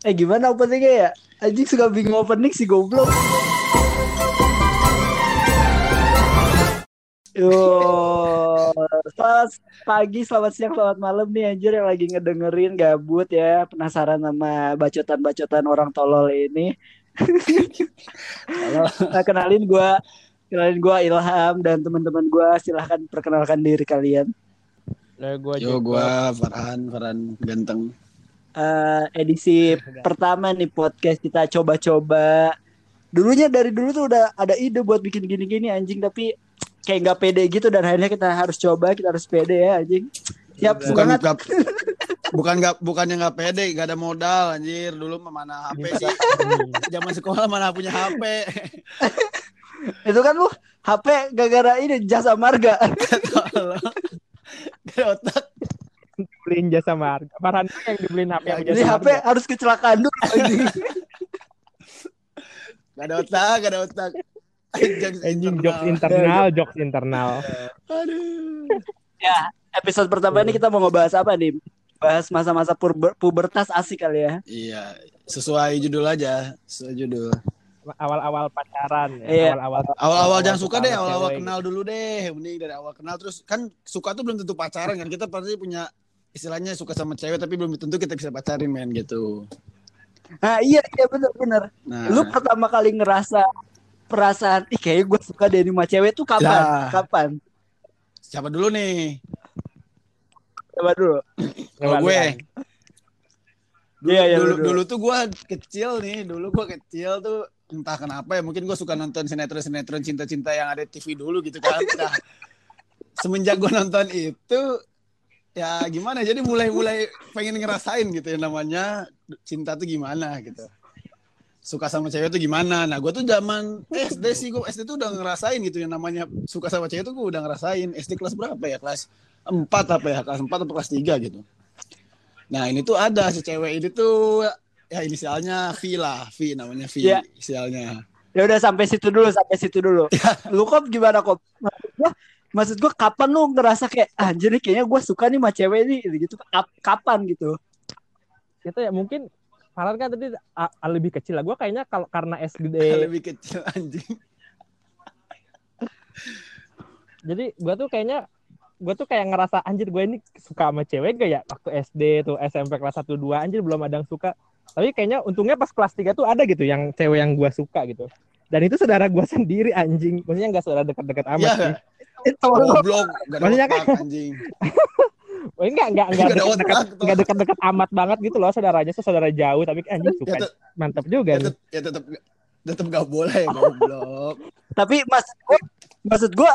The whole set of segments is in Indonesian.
Eh gimana openingnya ya? Anjing suka bingung opening sih goblok. Yo, selamat pagi, selamat siang, selamat malam nih anjir yang lagi ngedengerin gabut ya, penasaran sama bacotan-bacotan orang tolol ini. Nah, kenalin gua, kenalin gua Ilham dan teman-teman gua silahkan perkenalkan diri kalian. Nah, gua Yo, gua Farhan, Farhan ganteng. Eh, edisi pertama nih podcast kita coba-coba. Dulunya dari dulu tuh udah ada ide buat bikin gini-gini anjing tapi kayak nggak pede gitu dan akhirnya kita harus coba, kita harus pede ya anjing. Siap Bukan semangat. nggak- bukan nggak bukannya nggak pede, nggak ada modal anjir. Dulu mah mana HP sih. Zaman sekolah mana punya HP. Itu kan lu HP gara-gara ini jasa marga. Gak otak. Beliin jasa marga. Farhan tuh yang dibeliin HP Jadi jasa HP marga. harus kecelakaan dulu. Gak ada otak, gak ada otak. Anjing internal. jokes internal, jokes internal. Aduh. Episode pertama ini kita mau ngebahas apa nih? Bahas masa-masa puber- pubertas asik kali ya. Iya, sesuai judul aja, sesuai judul. Awal-awal pacaran ya. Iya. Awal-awal Awal-awal jangan suka deh, awal-awal kenal dulu deh. Mending dari awal kenal terus kan suka tuh belum tentu pacaran kan. Kita pasti punya istilahnya suka sama cewek tapi belum tentu kita bisa pacarin men gitu. Nah iya iya bener-bener. Nah, Lu pertama kali ngerasa perasaan, ih kayaknya gue suka deh sama cewek tuh kapan? Ya. Kapan? siapa dulu nih? Coba dulu. Kalau gue. Dulu, Iya, iya, dulu, dulu. dulu tuh gue kecil nih, dulu gue kecil tuh entah kenapa ya mungkin gue suka nonton sinetron-sinetron cinta-cinta yang ada di TV dulu gitu kan. Nah, semenjak gue nonton itu ya gimana jadi mulai-mulai pengen ngerasain gitu ya namanya cinta tuh gimana gitu. Suka sama cewek tuh gimana. Nah gue tuh zaman SD sih, gue SD tuh udah ngerasain gitu ya namanya suka sama cewek tuh gue udah ngerasain. SD kelas berapa ya? Kelas 4 apa ya? Kelas 4 atau kelas 3 gitu. Nah ini tuh ada si cewek ini tuh ya inisialnya V lah, V namanya V Iya. inisialnya. Ya udah sampai situ dulu, sampai situ dulu. Ya. Lu kok gimana kok? Maksud gua kapan lu ngerasa kayak "Ah, anjir nih kayaknya gue suka nih sama cewek nih gitu Kap- kapan gitu? Itu ya mungkin Farhan kan tadi a- a- lebih kecil lah. Gue kayaknya kalau karena SD Lebih kecil anjing. jadi gue tuh kayaknya gue tuh kayak ngerasa anjir gue ini suka sama cewek gak ya waktu SD tuh SMP kelas 1 2 anjir belum ada yang suka tapi kayaknya untungnya pas kelas 3 tuh ada gitu yang cewek yang gue suka gitu dan itu saudara gue sendiri anjing maksudnya nggak saudara dekat-dekat amat Iya. sih Goblok, gak ada Maksudnya otak kan- anjing. oh, enggak enggak enggak dekat-dekat enggak dekat-dekat amat banget gitu loh saudaranya tuh saudara jauh tapi anjing Ya, suka tet- mantap juga ya, nih tet- ya tetap tetap gak boleh goblok. Tapi maksud gua, maksud gua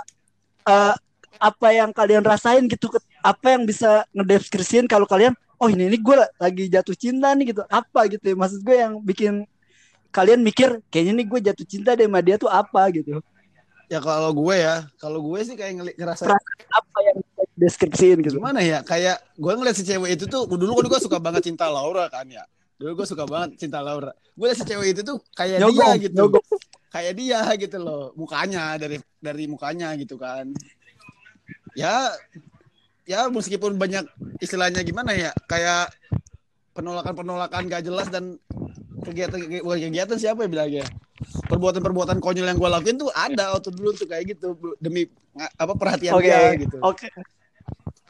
eh, apa yang kalian rasain gitu? Apa yang bisa ngedeskripsiin kalau kalian oh ini nih gue lagi jatuh cinta nih gitu apa gitu ya maksud gue yang bikin kalian mikir kayaknya nih gue jatuh cinta deh sama dia tuh apa gitu Ya kalau gue ya, kalau gue sih kayak ngeli- ngerasa apa yang deskripsiin gitu gimana ya? Kayak gue ngeliat si cewek itu tuh dulu kan gue suka banget cinta Laura kan ya. Dulu gue suka banget cinta Laura. Gue liat si cewek itu tuh kayak Nyogok, dia gitu. nyogok. Kayak dia gitu loh, mukanya dari dari mukanya gitu kan. Ya ya meskipun banyak istilahnya gimana ya, kayak penolakan-penolakan gak jelas dan kegiatan kegiatan siapa ya bilangnya perbuatan-perbuatan konyol yang gue lakuin tuh ada waktu dulu tuh kayak gitu demi apa perhatian Oke, dia gitu. oke,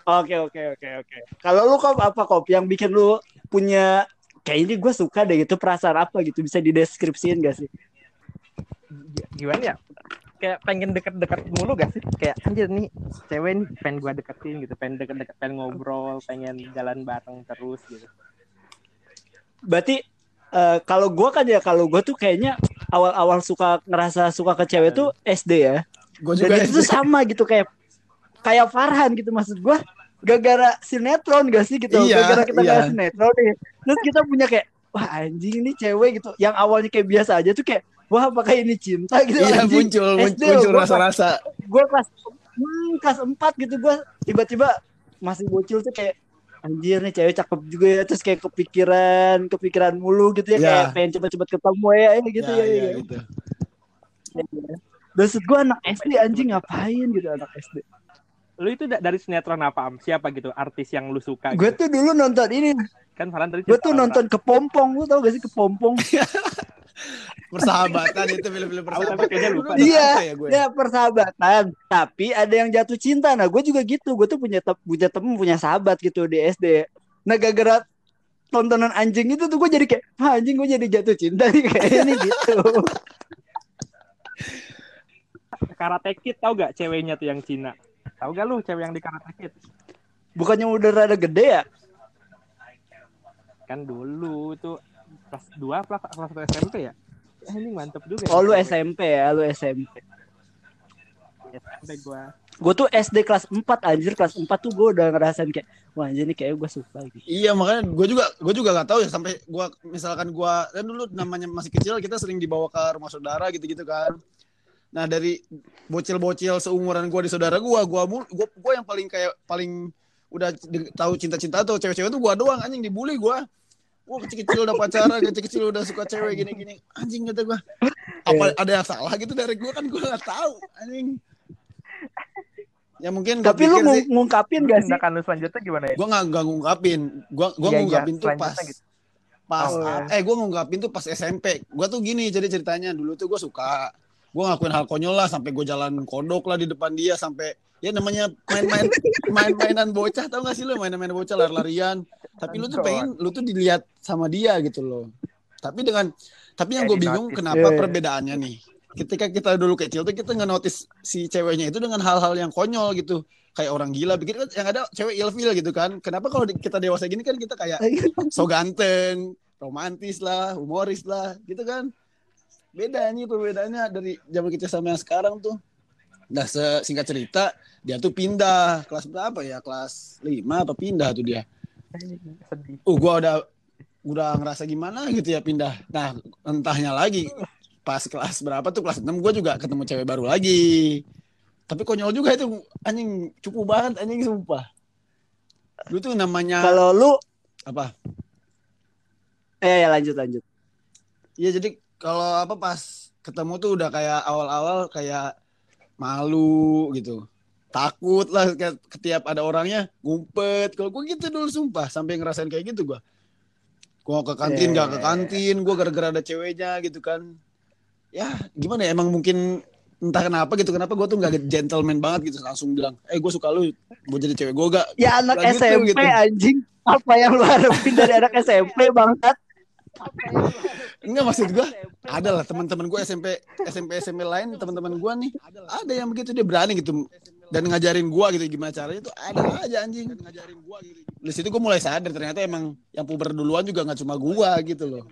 oke, oke, oke, oke. Kalau lu kok apa kok yang bikin lu punya kayak ini gue suka deh gitu perasaan apa gitu bisa dideskripsiin gak sih? gimana ya? Kayak pengen deket-deket mulu gak sih? Kayak anjir nih cewek nih pengen gue deketin gitu pengen deket-deket pengen ngobrol pengen jalan bareng terus gitu. Berarti eh, kalau gue kan ya kalau gue tuh kayaknya awal-awal suka ngerasa suka ke cewek tuh SD ya. gue Dan juga itu tuh sama gitu kayak kayak Farhan gitu maksud gue gara-gara sinetron gak sih gitu Iya, gara-gara kita iya. gara sinetron nih terus kita punya kayak wah anjing ini cewek gitu yang awalnya kayak biasa aja tuh kayak wah apakah ini cinta gitu iya anjing. muncul SD muncul loh, gua rasa-rasa gue kelas hmm, kelas 4 gitu gue tiba-tiba masih bocil tuh kayak anjir nih cewek cakep juga ya terus kayak kepikiran kepikiran mulu gitu ya Iya. kayak pengen cepet-cepet ketemu ya, ya gitu ya, ya, ya, ya, ya. gitu. Maksud gue anak SD anjing ngapain gitu anak SD Lu itu da- dari sinetron apa? Am? Siapa gitu artis yang lu suka? Gue gitu? tuh dulu nonton ini, Kan Farhan tadi gue tuh nonton kepompong, lu tau gak sih kepompong? Persahabatan itu film-film tapi persahabatan. lupa. Iya, ya gue? Ya persahabatan, tapi ada yang jatuh cinta. Nah, gue juga gitu. Gue tuh punya te- punya temen, punya sahabat gitu di SD. Nah, gara-gara tontonan anjing itu tuh gue jadi kayak, anjing gue jadi jatuh cinta nih kayak ini gitu. Karate Kid tahu gak ceweknya tuh yang Cina? Tahu gak lu cewek yang di Karate Kid? Bukannya udah rada gede ya? Kan dulu tuh kelas 2 kelas kelas 1 SMP ya? Eh, ini mantep juga. Oh, lu SMP ya, lu SMP. SMP gua. Gue tuh SD kelas 4 anjir, kelas 4 tuh gue udah ngerasain kayak, wah anjir nih kayak gue suka gitu. Iya makanya gue juga gue juga nggak tahu ya sampai gue misalkan gue kan dulu namanya masih kecil kita sering dibawa ke rumah saudara gitu-gitu kan. Nah dari bocil-bocil seumuran gue di saudara gue, gue gue gue yang paling kayak paling udah tahu cinta-cinta atau cewek-cewek tuh gue doang anjing dibully gue. Wah kecil-kecil udah pacaran, kecil-kecil udah suka cewek gini-gini. Anjing kata gue. Apa ada yang salah gitu dari gue kan gue nggak tahu anjing. Ya mungkin gua Tapi lu sih, ngung- ngungkapin gak sih? Tindakan lu selanjutnya gimana ya? gue nggak nggak ngungkapin gue gue Iya, iya, ngungkapin tuh selanjutnya pas gitu. pas Oh, iya. eh gue ngungkapin tuh pas SMP gue tuh gini jadi ceritanya dulu tuh gue suka gue ngakuin hal konyol lah sampai gue jalan kodok lah di depan dia sampai ya namanya main-main main-mainan bocah tau gak sih lu? Main-main bocah lari-larian. Tapi lu tuh pengen lu tuh dilihat sama dia gitu loh. Tapi dengan tapi yang gue bingung kenapa Iya, perbedaannya nih? Ketika kita dulu kecil tuh kita nggak notice si ceweknya itu dengan hal-hal yang konyol gitu. Kayak orang gila. Bikin kan yang ada cewek ilfil gitu kan. Kenapa kalau kita dewasa gini kan kita kayak so ganteng romantis lah humoris lah gitu kan? Beda nih perbedaannya dari zaman kecil sama yang sekarang tuh nah se- singkat cerita dia tuh pindah. Kelas berapa ya? Kelas 5 apa pindah tuh dia? Sedih. uh gua udah udah ngerasa gimana gitu ya pindah. Nah entahnya lagi pas kelas berapa tuh? Kelas 6 gua juga ketemu cewek baru lagi. Tapi konyol juga itu anjing cukup banget anjing sumpah. Lu tuh namanya Kalau lu, apa? Eh ya lanjut lanjut. Iya jadi kalau apa pas ketemu tuh udah kayak awal-awal kayak malu gitu. Takut lah ke- ketiap ada orangnya ngumpet. Kalau gue gitu dulu sumpah sampai ngerasain kayak gitu gua. Gua ke kantin Iya, gak ke kantin, gua gara-gara ada ceweknya gitu kan. Ya gimana ya emang mungkin entah kenapa gitu kenapa gue tuh gak gentleman banget gitu langsung bilang eh gue suka lu mau jadi cewek gue gak Ya anak SMP gitu. anjing. Apa yang lu harapin dari anak SMP bangsat? Enggak maksud gue ada lah teman-teman gue SMP SMP SMP lain teman-teman gue nih ada yang begitu dia berani gitu dan ngajarin gue gitu gimana caranya tuh ada aja anjing. Ngajarin gue gitu. Di situ gue mulai sadar ternyata emang yang puber duluan juga nggak cuma gue gitu loh.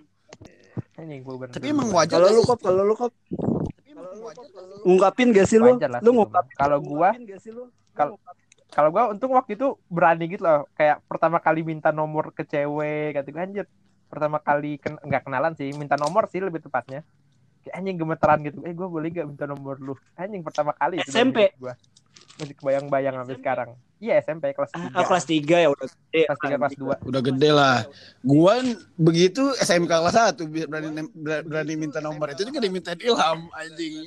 Gua tapi emang wajar Kalau lu kok, kalau lu kok ngungkapin gak sih lu? Lu sih ngungkap. gua. Kalau gua ngungkapin? Kalau- kalau gua untung waktu itu berani gitu loh. Kayak pertama kali minta nomor ke cewek kata gue anjir pertama kali ken nggak kenalan sih minta nomor sih lebih tepatnya. Kayak anjing gemeteran gitu. Eh gue boleh gak minta nomor lu? Anjing pertama kali SMP? gua. Masih kebayang-bayang sampai sekarang. Iya SMP kelas Ah, 3 ah, kelas 3 ya udah gede. kelas 3 kelas 2 udah gede lah. Gue begitu SMK kelas 1 berani berani minta nomor. Itu juga dimintain ilham anjing.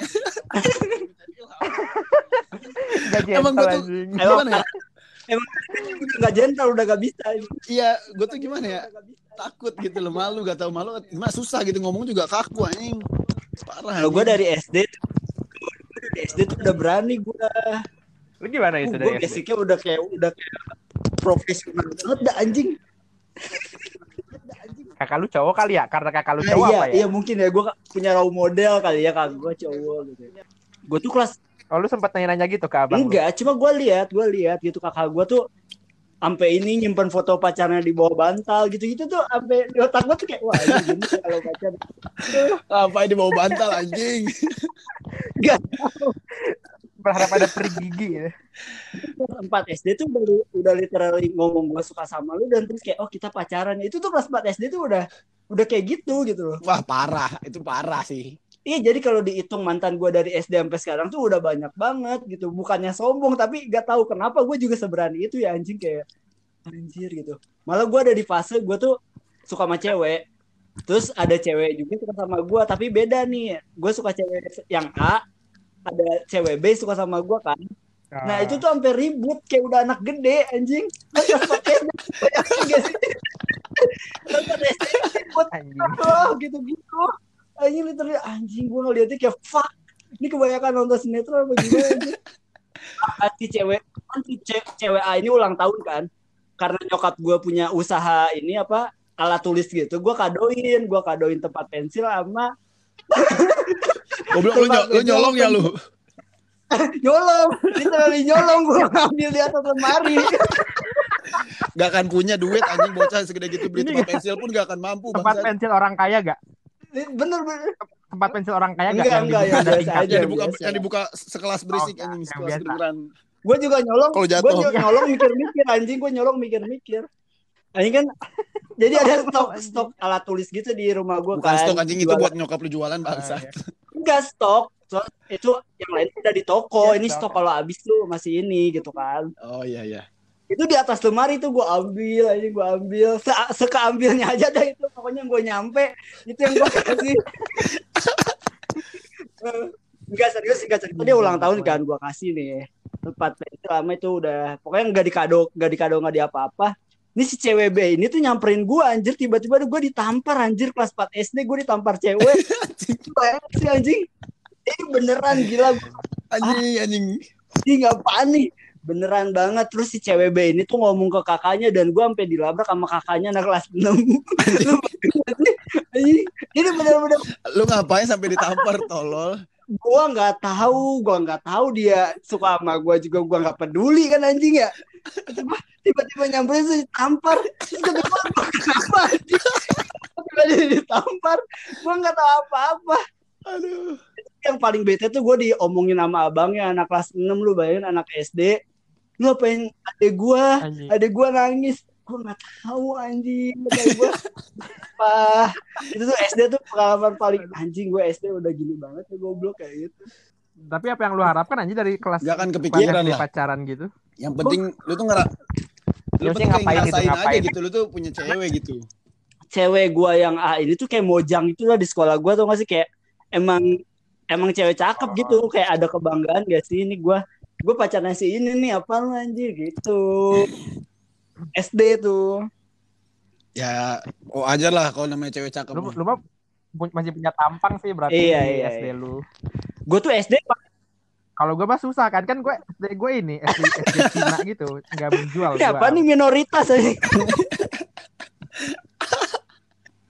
Emang gua tuh- gimana ya? Emang udah gak gentle, udah gak bisa. iya gue tuh gimana ya takut gitu loh malu gak tau malu gimana susah gitu ngomong juga kaku anjing parah Kalau gue dari SD dari SD tuh udah berani gue. lu gimana itu Gue dari SD? basicnya udah kayak udah kayak profesional banget dah anjing. kakak lu cowok kali ya karena kakak lu Nah, cowok iya, apa ya iya mungkin ya gue punya role model kali ya kak gue cowok gitu. Gue tuh kelas oh lu sempat nanya-nanya gitu ke abang lu? enggak, cuma gue lihat, gue lihat gitu kakak gue tuh sampai ini nyimpen foto pacarnya di bawah bantal gitu-gitu tuh sampai di otak gue tuh kayak wah ini gini kalau pacar. Apa ini mau bantal anjing? Enggak berharap ada peri gigi ya. Empat SD tuh baru udah literally ngomong gue suka sama lu dan terus kayak oh kita pacaran. Itu tuh kelas 4 SD tuh udah udah kayak gitu gitu loh. Wah parah. Itu parah sih iya jadi kalau dihitung mantan gue dari SD sampai sekarang tuh udah banyak banget gitu. Bukannya sombong tapi gak tahu kenapa gue juga seberani itu ya anjing kayak anjir gitu. Malah gue ada di fase gue tuh suka sama cewek. Terus ada cewek juga suka sama gue tapi beda nih. Gue suka cewek yang A ada cewek B suka sama gue kan. Nah itu tuh sampai ribut kayak udah anak gede sih? Ribut anjing. oh, gitu-gitu. Anjing literally anjing gue ngeliatnya kayak fuck. Ini kebanyakan nonton sinetron apa gimana? Ah, si cewek kan si ce- cewek A ini ulang tahun kan. Karena nyokap gue punya usaha ini apa alat tulis gitu. Gue kadoin, gue kadoin tempat pensil sama Goblok lu, ny- lu nyolong ya lu. nyolong. Literally nyolong gue ngambil di atas lemari. Gak akan punya duit anjing bocah segede gitu beli tempat pensil pun gak akan mampu Tempat bangsa. pensil orang kaya gak? Bener bener. Tempat pensil orang kaya gak? Enggak, Yang enggak, dibuka yang ada biasa tingkatnya? aja. Yang dibuka biasa. yang dibuka sekelas berisik Oh, anjing sekelas biasa. kedengeran. gue juga nyolong Kalau gue jatuh. nyolong mikir-mikir anjing gue nyolong mikir-mikir anjing kan jadi ada stok stok alat tulis gitu di rumah gue Bukan kan stok anjing itu Jualan. buat nyokap lu jualan bangsa. Ah, iya. enggak stok So, itu yang lain udah di toko Iya, ini stok. stok kalau habis tuh masih ini gitu kan Oh iya iya. Itu di atas lemari tuh gue ambil anjing gue ambil. Se sekeambilnya aja dah itu pokoknya gue nyampe. Itu yang gue kasih. Eh, Enggak serius enggak cerita dia ulang tahun kan gue kasih nih. Tempat pensil lama itu udah pokoknya nggak dikado nggak dikado nggak di apa-apa ini si cewek B ini tuh nyamperin gue anjir. Tiba-tiba gue ditampar anjir kelas 4 SD gue ditampar cewek. Sih anjing. Ini beneran gila gue Anjing anjing. anjing apaan nih beneran banget terus si cewek B ini tuh ngomong ke kakaknya dan gue sampai dilabrak sama kakaknya anak kelas 6 Anjing, ini bener-bener Lu ngapain sampai ditampar tolol? gue nggak tahu gue nggak tahu dia suka sama gue juga gue nggak peduli kan anjing ya? Tiba- tiba-tiba nyamperin sih tampar terus gue bilang, "Gua kenapa anjing tiba dia ditampar gue nggak tahu apa-apa. Aduh. yang paling bete tuh gue diomongin sama abangnya anak kelas 6 lu bayangin anak SD lu apain adek gue Anjing. adek gue nangis gue nggak tahu anjing adek gue apa itu tuh SD tuh pengalaman paling anjing gue SD udah gini banget ya goblok kayak gitu Tapi apa yang lu harapkan anjing dari kelas Gak akan kelas kepikiran lah. pacaran gitu? Yang penting lu tuh ngera Ya, lu penting kayak ngapain gitu, ngerasain aja ngapain? gitu lu tuh punya cewek gitu. cewek gue yang A ini tuh kayak mojang itu lah di sekolah gue tuh gak sih kayak emang emang cewek cakep gitu kayak ada kebanggaan gak sih ini gue gue pacarnya si ini nih apa lu anjir gitu SD tuh Ya, oh aja lah kalau namanya cewek cakep. Lu, lu mah masih punya tampang sih berarti Iya, di iya, SD iya. lu. gue tuh SD Kalau gue mah susah kan kan gue SD gue ini SD, SD Cina gitu nggak menjual. Ini apa gua. nih minoritas aja.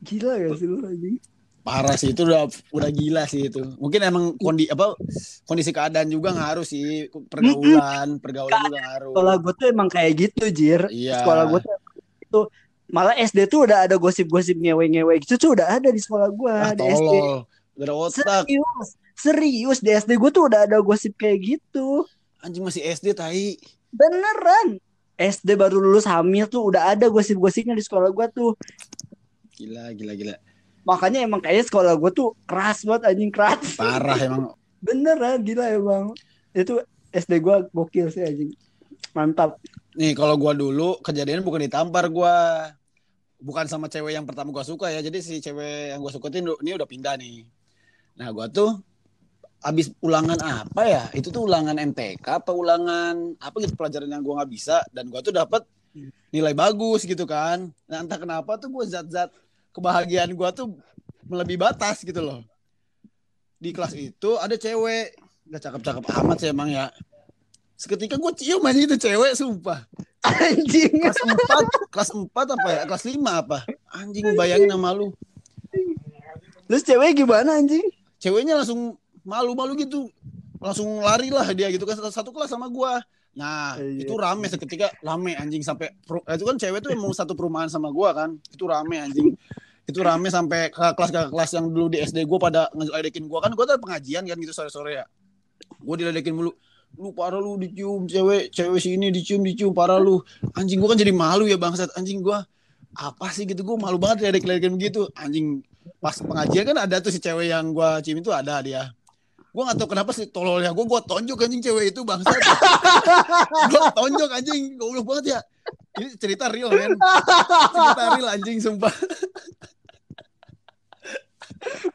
Gila gak sih lu anjing? Parah sih itu udah udah gila sih itu. Mungkin emang kondi apa kondisi keadaan juga ngaruh sih pergaulan, pergaulan juga ngaruh. Sekolah gue tuh emang kayak gitu, Jir. Iya. Sekolah gue tuh itu malah SD tuh udah ada gosip-gosip ngewe-ngewe gitu tuh udah ada di sekolah gue Ah, di SD. Udah otak. Serius, serius di SD gue tuh udah ada gosip kayak gitu. Anjing masih SD tai. Beneran. SD baru lulus hamil tuh udah ada gosip-gosipnya di sekolah gue tuh. Gila, gila, gila. Makanya emang kayaknya sekolah gue tuh keras banget anjing keras. Parah emang. Beneran gila emang. Itu SD gue gokil sih anjing. Mantap. Nih kalau gua dulu kejadian bukan ditampar gua. Bukan sama cewek yang pertama gua suka ya. Jadi si cewek yang gua suka ini ini udah pindah nih. Nah, gua tuh abis ulangan apa ya? Itu tuh ulangan MTK apa ulangan apa gitu pelajaran yang gua nggak bisa dan gua tuh dapat nilai bagus gitu kan. Nah, entah kenapa tuh gua zat-zat kebahagiaan gua tuh melebihi batas gitu loh. Di kelas itu ada cewek, nggak cakep-cakep amat sih emang ya. Seketika gue cium aja itu cewek, sumpah. Anjing. kelas 4 kelas 4 apa ya? Kelas 5 apa? Anjing bayangin sama lu. Terus cewek gimana anjing? ceweknya langsung malu-malu gitu. Langsung lari lah dia gitu. Kan satu kelas sama gua. Nah Iya. itu rame seketika. Rame anjing sampai per- itu kan cewek tuh emang satu perumahan sama gua kan. Itu rame anjing itu rame sampai ke kelas ke kelas yang dulu di SD gua pada ngeledekin gua. Kan gua tuh pengajian kan gitu sore-sore ya. Gua diledekin mulu. Lu parah lu dicium cewek cewek sini dicium dicium parah lu. Anjing gua kan jadi malu ya bangsat. Anjing gua apa sih gitu? Gua malu banget ya ledekin begitu. Anjing pas pengajian kan ada tuh si cewek yang gua cium itu ada dia. Gua nggak tahu kenapa sih tololnya gua gua tonjok anjing cewek itu bangsat. Gua tonjok anjing goblok banget ya. Ini cerita real men. Cerita real anjing sumpah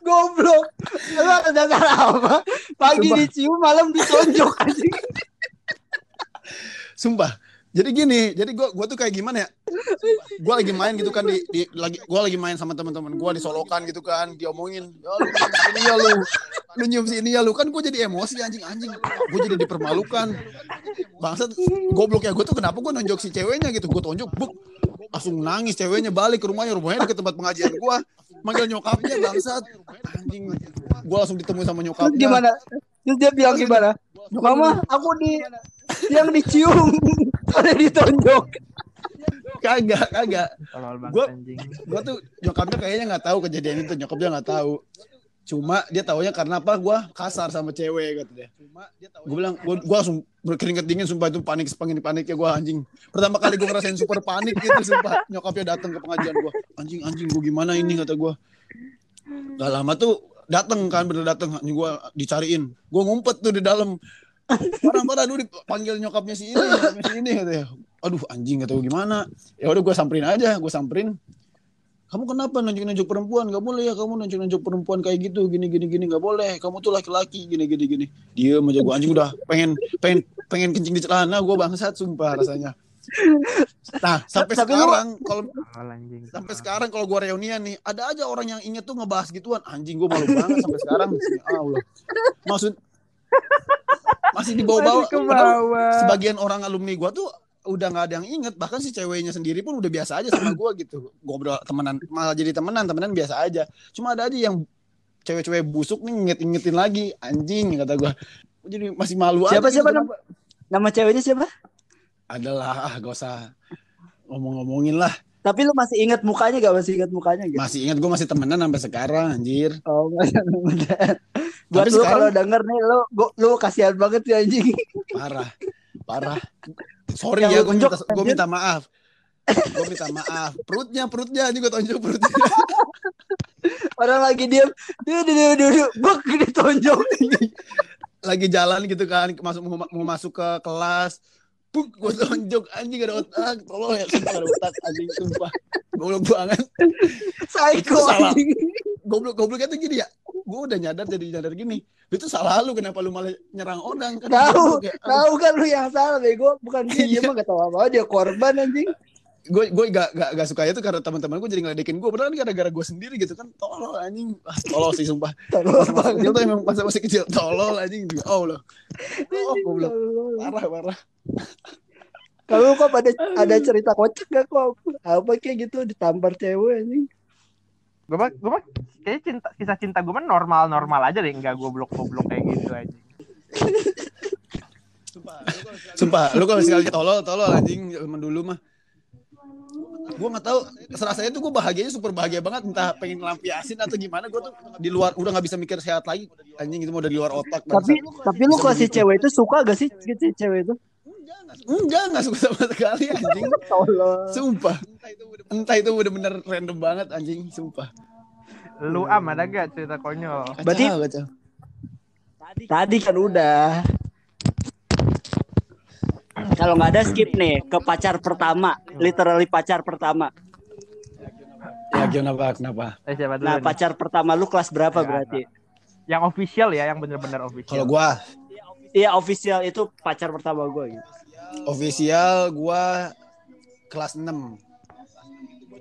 Goblok. Lu ada dasar apa? Pagi Coba. dicium, malam ditonjok anjing. Sumpah. Jadi gini, jadi gue gua tuh kayak gimana ya? Gue lagi main gitu kan di, di lagi gue lagi main sama teman-teman gue di Solokan gitu kan, diomongin, ya lu nyium sini ya lu, lu nyium sini ya lu kan gue jadi emosi anjing anjing, gue jadi dipermalukan. Bangsat, goblok ya gue tuh kenapa gue nonjok si ceweknya gitu, gue tonjok, buk, langsung nangis ceweknya balik ke rumahnya, rumahnya deket tempat pengajian gue, manggil nyokapnya bangsat, anjing, gue langsung ditemu sama Terus nyokapnya. gimana? Terus dia bilang gimana? Mama, aku di yang dicium, ada ditonjok. Kagak, kagak. Gua- gue tuh nyokapnya kayaknya nggak tahu kejadian itu nyokapnya nggak tahu cuma dia taunya karena apa? Gue kasar sama cewek kata dia. Gue bilang gue gua langsung berkeringat dingin sumpah itu panik panik paniknya gue anjing. Pertama kali gue ngerasain super panik gitu sumpah. Nyokapnya datang ke pengajian gue anjing anjing gue gimana ini kata gue gak lama tuh dateng kan bener dateng. Anjing gue dicariin. Gue ngumpet tuh di dalam. Parah parah dulu dipanggil nyokapnya si ini nyokapnya si ini katanya aduh anjing gak tahu gimana? Ya udah gue samperin aja gue samperin kamu kenapa nunjuk-nunjuk perempuan? Gak boleh ya kamu nunjuk-nunjuk perempuan kayak gitu. Gini gini gini gak boleh. Kamu tuh laki-laki. Gini gini gini. Dia aja gue anjing udah pengen pengen pengen kencing di celana gue bangsat sumpah rasanya. Nah sampai Tapi lu- sekarang kalau sampai sekarang kalau gue reunian nih ada aja orang yang inget tuh ngebahas gituan. Anjing gue malu banget sampai sekarang. Ya Allah maksud masih dibawa-bawa sebagian orang alumni gua tuh udah nggak ada yang inget bahkan si ceweknya sendiri pun udah biasa aja sama gua gitu ngobrol temenan malah jadi temenan temenan biasa aja cuma ada aja yang cewek-cewek busuk nih inget-ingetin lagi anjing kata gua Gua jadi masih malu Siapa aja siapa gitu. nama, nama ceweknya siapa? adalah ah gak usah ngomong-ngomongin lah Tapi lu masih ingat mukanya gak? Masih ingat mukanya gak? masih ingat gua masih temenan sampai sekarang anjir Oh, enggak, enggak. Buat Tapi lu sekarang- kalau denger nih lu gua, lu kasihan banget sih anjing. parah parah sorry ya gue minta, gua minta maaf. Gue minta maaf. Perutnya perutnya juga tonjok perutnya. Orang lagi diam, dia dia dia dia, dia. gua ditonjok. lagi jalan gitu kan masuk mau, mau masuk ke kelas. Buk, gue tonjok. Anjing gak ada otak. Tolong ya gak ada otak anjing sumpah goblok banget. Psycho salah. goblok gobloknya tuh gini ya. Gue udah nyadar jadi nyadar gini. Itu salah lu kenapa lu malah nyerang orang? Kan Tahu, tahu kan lu yang salah bego, bukan dia, dia mah gak tahu apa dia korban anjing. gue gue gak, gak, gak suka itu karena teman-teman gue jadi ngeledekin gue padahal kan gara-gara gue sendiri gitu kan. Tolol anjing. Ah, tolol sih sumpah. Tolol banget. tuh emang masa masih kecil. Tolol anjing. Oh loh oh goblok. Tolol. parah parah Kalau kok ada ada cerita kocak gak kok? Apa kayak gitu ditampar cewek anjing. Gue mah, gue mah kayaknya cinta, kisah cinta gue mah normal-normal aja deh, nggak goblok-goblok kayak gitu aja. Sumpah, lu kalau sekali tolol, tolol anjing zaman dulu mah. Gue nggak tahu, serasanya tuh gue bahagianya super bahagia banget, entah pengen lampiasin atau gimana. Gue tuh di luar udah nggak bisa mikir sehat lagi, anjing itu mau dari luar otak. Tapi tapi lu kalau si cewek itu suka gak sih gitu si cewek itu? Enggak nggak suka sama sekali anjing. Tolol. Sumpah, entah itu bener-bener random banget anjing, sumpah. Lu am ada gak cerita konyol? Kacau, Berarti- kacau. Tadi kan udah. Kalau nggak ada skip nih ke pacar pertama, literally pacar pertama. Ya kenapa, kenapa? Eh, siapa dulu Nah, nih? pacar pertama lu kelas berapa Ya, berarti? Yang official ya, yang bener-bener official. Kalau gue Iya, official itu pacar pertama gue gitu. Official gua kelas 6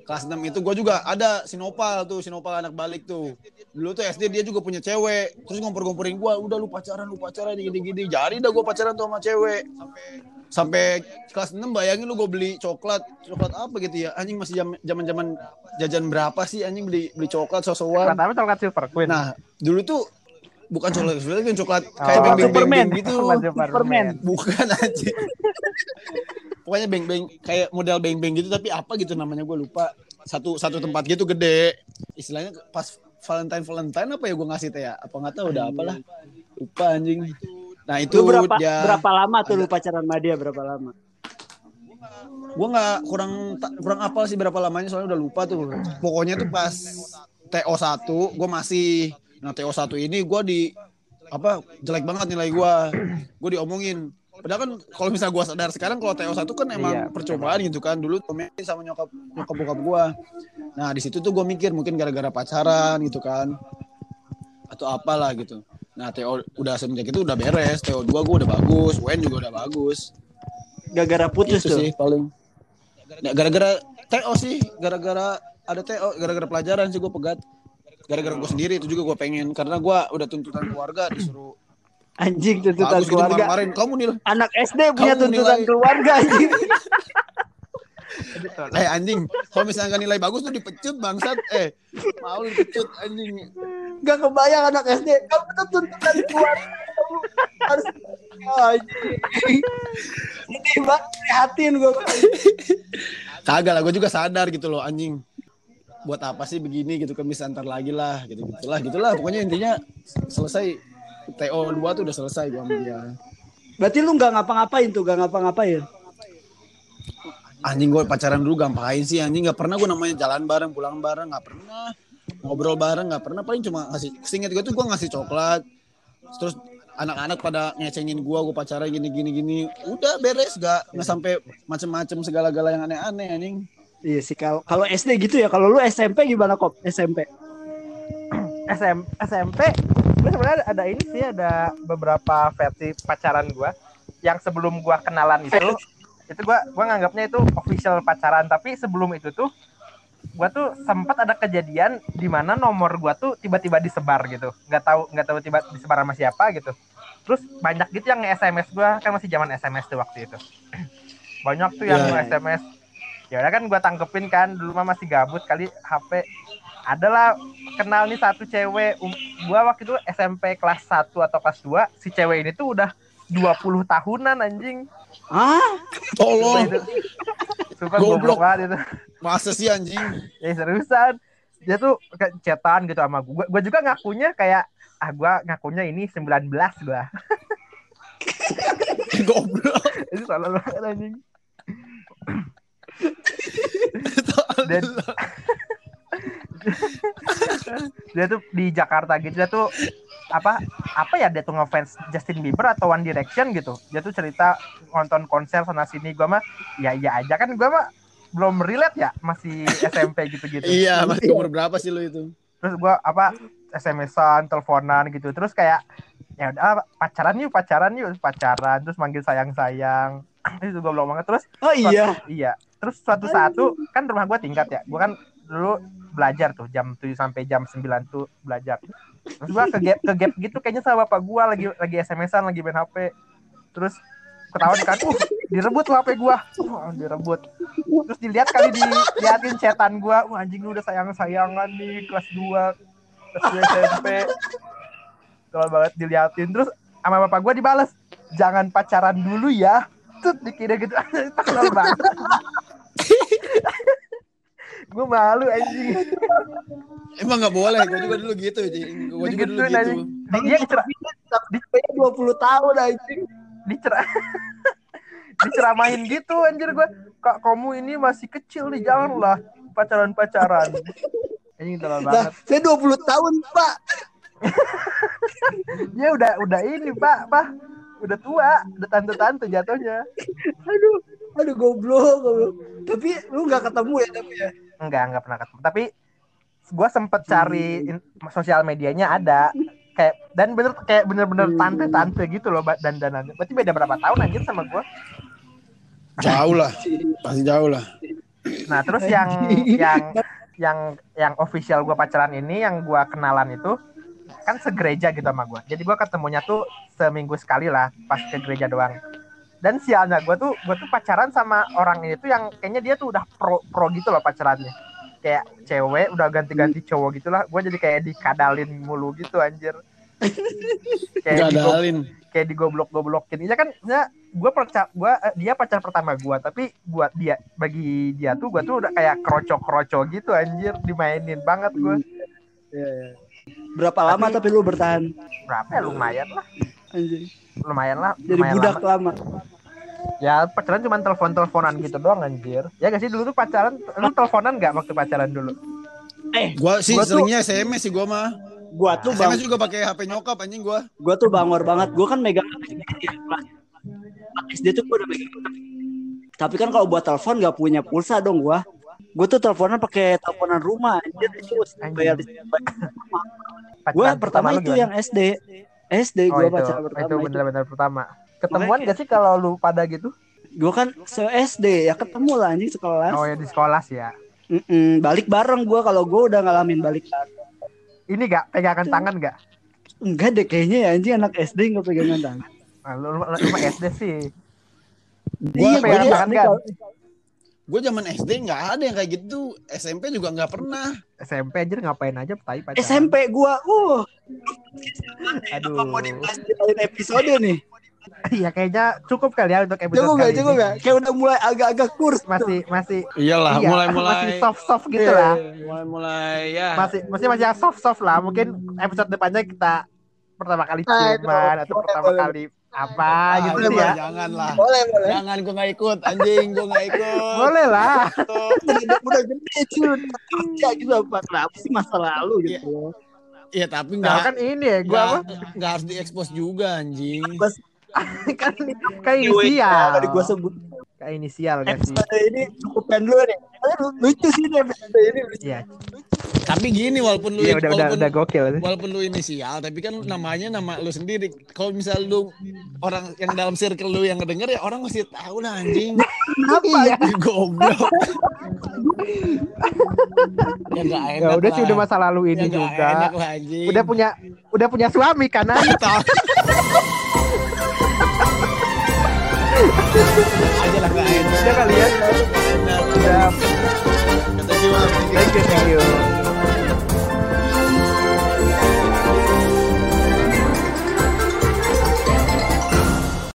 kelas 6 itu gua juga ada sinopal tuh sinopal anak balik tuh. Dulu tuh SD dia juga punya cewek terus ngompor-ngomporin gua udah lu pacaran lu pacaran gini-gini. Jadi dah gua pacaran tuh sama cewek. Sampai kelas 6 bayangin lu gua beli coklat. Coklat apa gitu ya? Anjing masih zaman zaman jajan berapa sih? Anjing beli beli coklat sosokan. Pertama coklat silver queen. nah dulu tuh bukan coklat sebenarnya kan coklat Oh. kayak beng beng beng gitu. Coklat Superman. bukan aja pokoknya beng beng kayak model beng beng gitu tapi apa gitu namanya gue lupa. Satu satu tempat gitu gede. Istilahnya pas Valentine Valentine apa ya gue ngasih teh ya? Apa nggak tahu udah apalah. Lupa anjing. Nah itu Lu berapa dia berapa lama tuh lu pacaran sama dia berapa lama? gue nggak kurang kurang apal sih berapa lamanya soalnya udah lupa tuh. Pokoknya tuh pas TO 1 gue masih nah TO 1 ini gue di apa jelek banget nilai gue gue diomongin. Padahal kan kalau misalnya gue sadar sekarang kalau TO 1 kan emang Iya. percobaan gitu kan. Dulu komenin sama nyokap nyokap bokap gue nah di situ tuh gue mikir mungkin gara-gara pacaran gitu kan. Atau apalah gitu. Nah TO udah semenjak itu udah beres. TO 2 gue udah bagus. UN juga udah bagus. Gara-gara putus itu tuh. sih paling. Gara-gara TO sih. Gara-gara ada TO gara-gara pelajaran sih gue pegat gara-gara gue sendiri itu juga gue pengen karena gue udah tuntutan keluarga disuruh Anjing tuntutan bagus gitu keluarga. kemarin kamu nih Anak SD punya Kamu tuntutan nilai- keluarga anjing. eh anjing kalau misalnya nggak nilai bagus tuh dipecut bangsat eh mau dipecut anjing Gak kebayang anak SD. Kamu tuh tuntutan keluarga. Kamu harus anjing. Ini bang, prihatin gue. kagak lah gue juga sadar gitu loh anjing buat apa sih begini gitu kan bisa antar lagi lah gitu gitulah gitulah. Pokoknya intinya selesai. TO 2 tuh udah selesai gue sama dia. Berarti lu nggak ngapa-ngapain tuh, gak ngapa-ngapain. anjing gue pacaran dulu gampain sih anjing. Nggak pernah gue namanya jalan bareng pulang bareng nggak pernah. Ngobrol bareng nggak pernah. Paling cuma ngasih seinget gue tuh gue ngasih coklat. Terus anak-anak pada ngecengin gue gue pacaran gini gini gini. Udah beres gak nggak sampai macem-macem segala-gala yang aneh-aneh anjing Iya sih kalau kalau SD gitu ya. Kalau lu SMP gimana kok? SMP. SM, SMP gue sebenarnya ada ini sih ada beberapa versi pacaran gue yang sebelum gue kenalan itu itu gue gua nganggapnya itu official pacaran tapi sebelum itu tuh gue tuh sempat ada kejadian di mana nomor gue tuh tiba-tiba disebar gitu nggak tahu nggak tahu tiba disebar sama siapa gitu terus banyak gitu yang SMS gue kan masih zaman SMS tuh waktu itu banyak tuh yang Iya, iya. SMS ya udah kan gue tanggepin kan dulu mah masih gabut kali HP adalah kenal nih satu cewek um, gua waktu itu SMP kelas 1 atau kelas 2 si cewek ini tuh udah 20 tahunan anjing. Ah, tolong. Sumpah Goblok. banget itu. Masa sih anjing? Ya seriusan. Dia tuh kayak chatan gitu sama gue Gue juga ngakunya kayak Ah gue ngakunya ini 19 gue goblok. Itu salah banget anjing Dan dia tuh di Jakarta gitu dia tuh apa apa ya dia tuh ngefans Justin Bieber atau One Direction gitu. Dia tuh cerita nonton konser sana sini. Gua mah ya iya aja kan gua mah belum relate ya masih SMP gitu-gitu. Iya masih umur berapa sih lu itu? Terus gua apa SMS-an teleponan gitu. Terus kayak ya udah pacaran yuk pacaran yuk. Pacaran terus manggil sayang sayang itu goblok banget. Terus oh iya. Iya. Terus suatu saat tuh kan rumah gua tingkat ya. Gua kan dulu belajar tuh jam 7 sampai jam 9 tuh belajar. Terus gua ke gap, ke gap gitu kayaknya sama bapak gua lagi lagi SMS-an lagi main HP. Terus ketahuan kan, uh, direbut tuh HP gua. Uh, direbut. Terus dilihat kali diliatin chatan gua, wah anjing lu udah sayang-sayangan nih kelas 2 kelas 2 SMP. Kalau banget diliatin terus sama bapak gua dibales, jangan pacaran dulu ya. Tut dikira gitu. Banget. Gue malu anjing. emang nggak boleh gue juga dulu gitu anjing gue juga dulu gitu anjing. Di- Dia Tapi 20 tahun anjing. dicer- diceramain gitu anjir gue. Kak kamu ini masih kecil nih janganlah pacaran-pacaran. Anjing tolol Nah, banget. saya 20 tahun, Pak. Dia udah udah ini pak pak udah tua udah tante-tante jatuhnya. Aduh, aduh goblok, goblok. Tapi lu nggak ketemu ya tapi ya. Enggak enggak pernah ketemu. Tapi gue sempet cari in- sosial medianya ada kayak dan bener kayak bener-bener tante-tante gitu loh dan danannya. Berarti beda berapa tahun anjir sama gue. jauh lah pasti jauh lah Nah, terus yang yang yang yang official gua pacaran ini yang gua kenalan itu kan segereja gitu sama gua. Jadi gua ketemunya tuh seminggu sekali lah pas ke gereja doang. Dan sialnya gua tuh gua tuh pacaran sama orang ini tuh yang kayaknya dia tuh udah pro pro gitu loh pacarannya. Kayak cewek udah ganti-ganti cowok gitulah. Gua jadi kayak dikadalin mulu gitu anjir. kayak nggak digo- dalin kayak digoblok-goblokin. Ya kan ya gue percaya gua eh, dia pacar pertama gua tapi buat dia bagi dia tuh gua tuh udah kayak kroco-kroco gitu anjir dimainin banget gua. Berapa lama tapi lu bertahan? Berapa ya lumayan lah. Anjing. Lumayan lah. Jadi lumayan budak lama. lama. Ya pacaran cuma telepon-teleponan gitu doang anjir. Ya gak sih dulu tuh pacaran lu teleponan gak waktu pacaran dulu? Eh, gue sih Gua tuh- seringnya SMS sih gue mah gua tuh bang, SMS juga pakai HP nyokap anjing gue gua tuh bangor banget. Gua kan megang SD tuh gua udah megang. Tapi kan kalau buat telepon nggak punya pulsa dong gua. Gua tuh teleponan pakai teleponan rumah anjir itu bayar Gua Pacaran pertama itu gimana? yang SD. SD Oh gua itu, pacaran pertama itu itu. bener-bener pertama. Ketemuan Makanya- gak sih kalau lu pada gitu? Gue kan se SD ya ketemu lah anjing sekelas. Oh ya di sekolah sih ya. Mm-mm, balik bareng gue kalau gue udah ngalamin balik Ini gak pegangan tangan gak? enggak deh kayaknya ya anjing anak SD nggak pegangan tangan. Nah, lu, lu, lu SD sih. Gua- Iya, pegangan tangan SD kan? Gue zaman SD nggak ada yang kayak gitu. SMP juga nggak pernah. SMP anjir ngapain aja tai pacaran. SMP gue, uh, Aduh. apa mau dibahas di lain episode nih? Iya kayaknya cukup kali ya untuk episode Cukup gak, kali cukup gak? Kayak udah mulai agak-agak kurs. Masih masih Iyalah, iya, mulai-mulai masih soft soft gitu Iya. lah. mulai-mulai ya. Masih masih masih soft soft lah. Mungkin episode depannya kita pertama kali ciuman atau pertama kali apa Ah, gitu boleh, ya. Jangan lah. Boleh, boleh. Jangan gue nggak ikut, anjing gue nggak ikut. Boleh lah. udah, udah gede cuy, udah kerja gitu apa? Kenapa sih masa lalu gitu? Iya tapi Nah, nggak kan ini ya, gua apa? nggak harus diekspos juga anjing. Bas, kan kan inisial. Tadi gue sebut Kayak inisial episode ini cukupin dulu nih. Soalnya lu- Lucu sih nih episode ini. Iya. Tapi gini walaupun lu Iya udah udah walaupun, udah gokil sih. walaupun lu inisial tapi kan namanya nama lu sendiri. Kalau misal lu orang yang dalam circle lu yang ngedenger ya orang masih tahu lah anjing. Iya. Ih, Goblok. ya nggak enak. Ya udah sih udah masa lalu Ya ini nggak juga. enak lah, anjing. Udah punya udah punya suami kan? Aja lah nggak enak. Udah kali ya. Udah. Thank you, thank you.